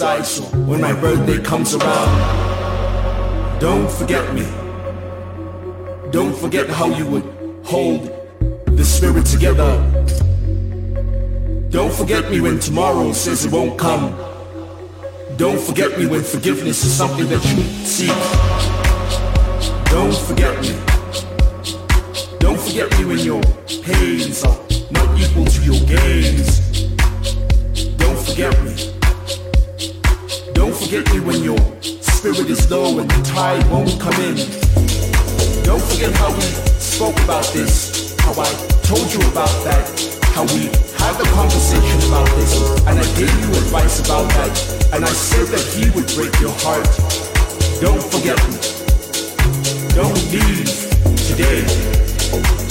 when my birthday comes around. Don't forget me. Don't forget how you would hold the spirit together. Don't forget me when tomorrow says it won't come. Don't forget me when forgiveness is something that you seek. Don't forget me. Tide won't come in. Don't forget how we spoke about this, how I told you about that, how we had the conversation about this, and I gave you advice about that, and I said that he would break your heart. Don't forget me. Don't leave today.